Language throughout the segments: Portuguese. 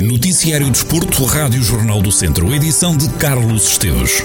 Noticiário Desporto, Rádio Jornal do Centro, edição de Carlos Esteves.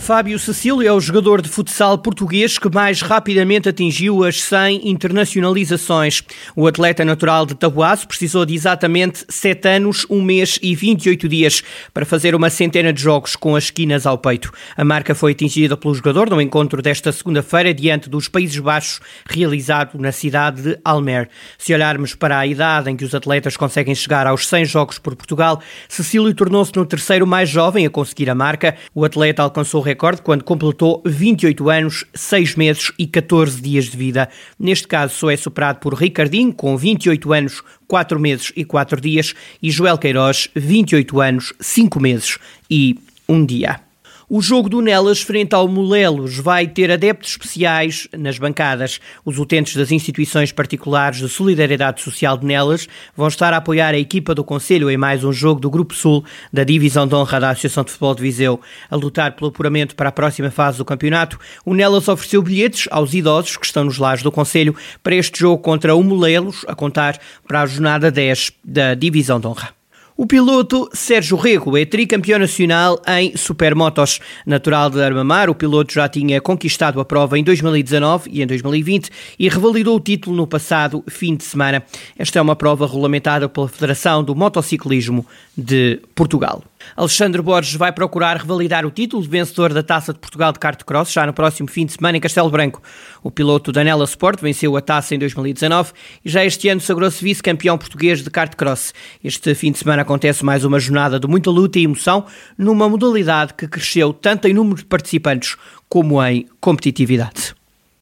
Fábio Cecílio é o jogador de futsal português que mais rapidamente atingiu as 100 internacionalizações. O atleta natural de Tabuaço precisou de exatamente 7 anos, 1 mês e 28 dias para fazer uma centena de jogos com as esquinas ao peito. A marca foi atingida pelo jogador no encontro desta segunda-feira diante dos Países Baixos, realizado na cidade de Almer. Se olharmos para a idade em que os atletas conseguem chegar aos 100 jogos por Portugal, Cecílio tornou-se no terceiro mais jovem a conseguir a marca. O atleta alcançou recorde quando completou 28 anos, 6 meses e 14 dias de vida. Neste caso, só é superado por Ricardinho, com 28 anos, 4 meses e 4 dias, e Joel Queiroz, 28 anos, 5 meses e 1 dia. O jogo do Nelas frente ao Molelos vai ter adeptos especiais nas bancadas. Os utentes das instituições particulares de solidariedade social de Nelas vão estar a apoiar a equipa do Conselho em mais um jogo do Grupo Sul da Divisão de Honra da Associação de Futebol de Viseu. A lutar pelo apuramento para a próxima fase do campeonato, o Nelas ofereceu bilhetes aos idosos que estão nos lares do Conselho para este jogo contra o Molelos, a contar para a jornada 10 da Divisão de Honra. O piloto Sérgio Rego é tricampeão nacional em supermotos. Natural de Armamar, o piloto já tinha conquistado a prova em 2019 e em 2020 e revalidou o título no passado fim de semana. Esta é uma prova regulamentada pela Federação do Motociclismo de Portugal. Alexandre Borges vai procurar revalidar o título de vencedor da Taça de Portugal de Kart Cross já no próximo fim de semana em Castelo Branco. O piloto Danela Sport venceu a taça em 2019 e já este ano sagrou-se vice-campeão português de Kart Cross. Este fim de semana acontece mais uma jornada de muita luta e emoção numa modalidade que cresceu tanto em número de participantes como em competitividade.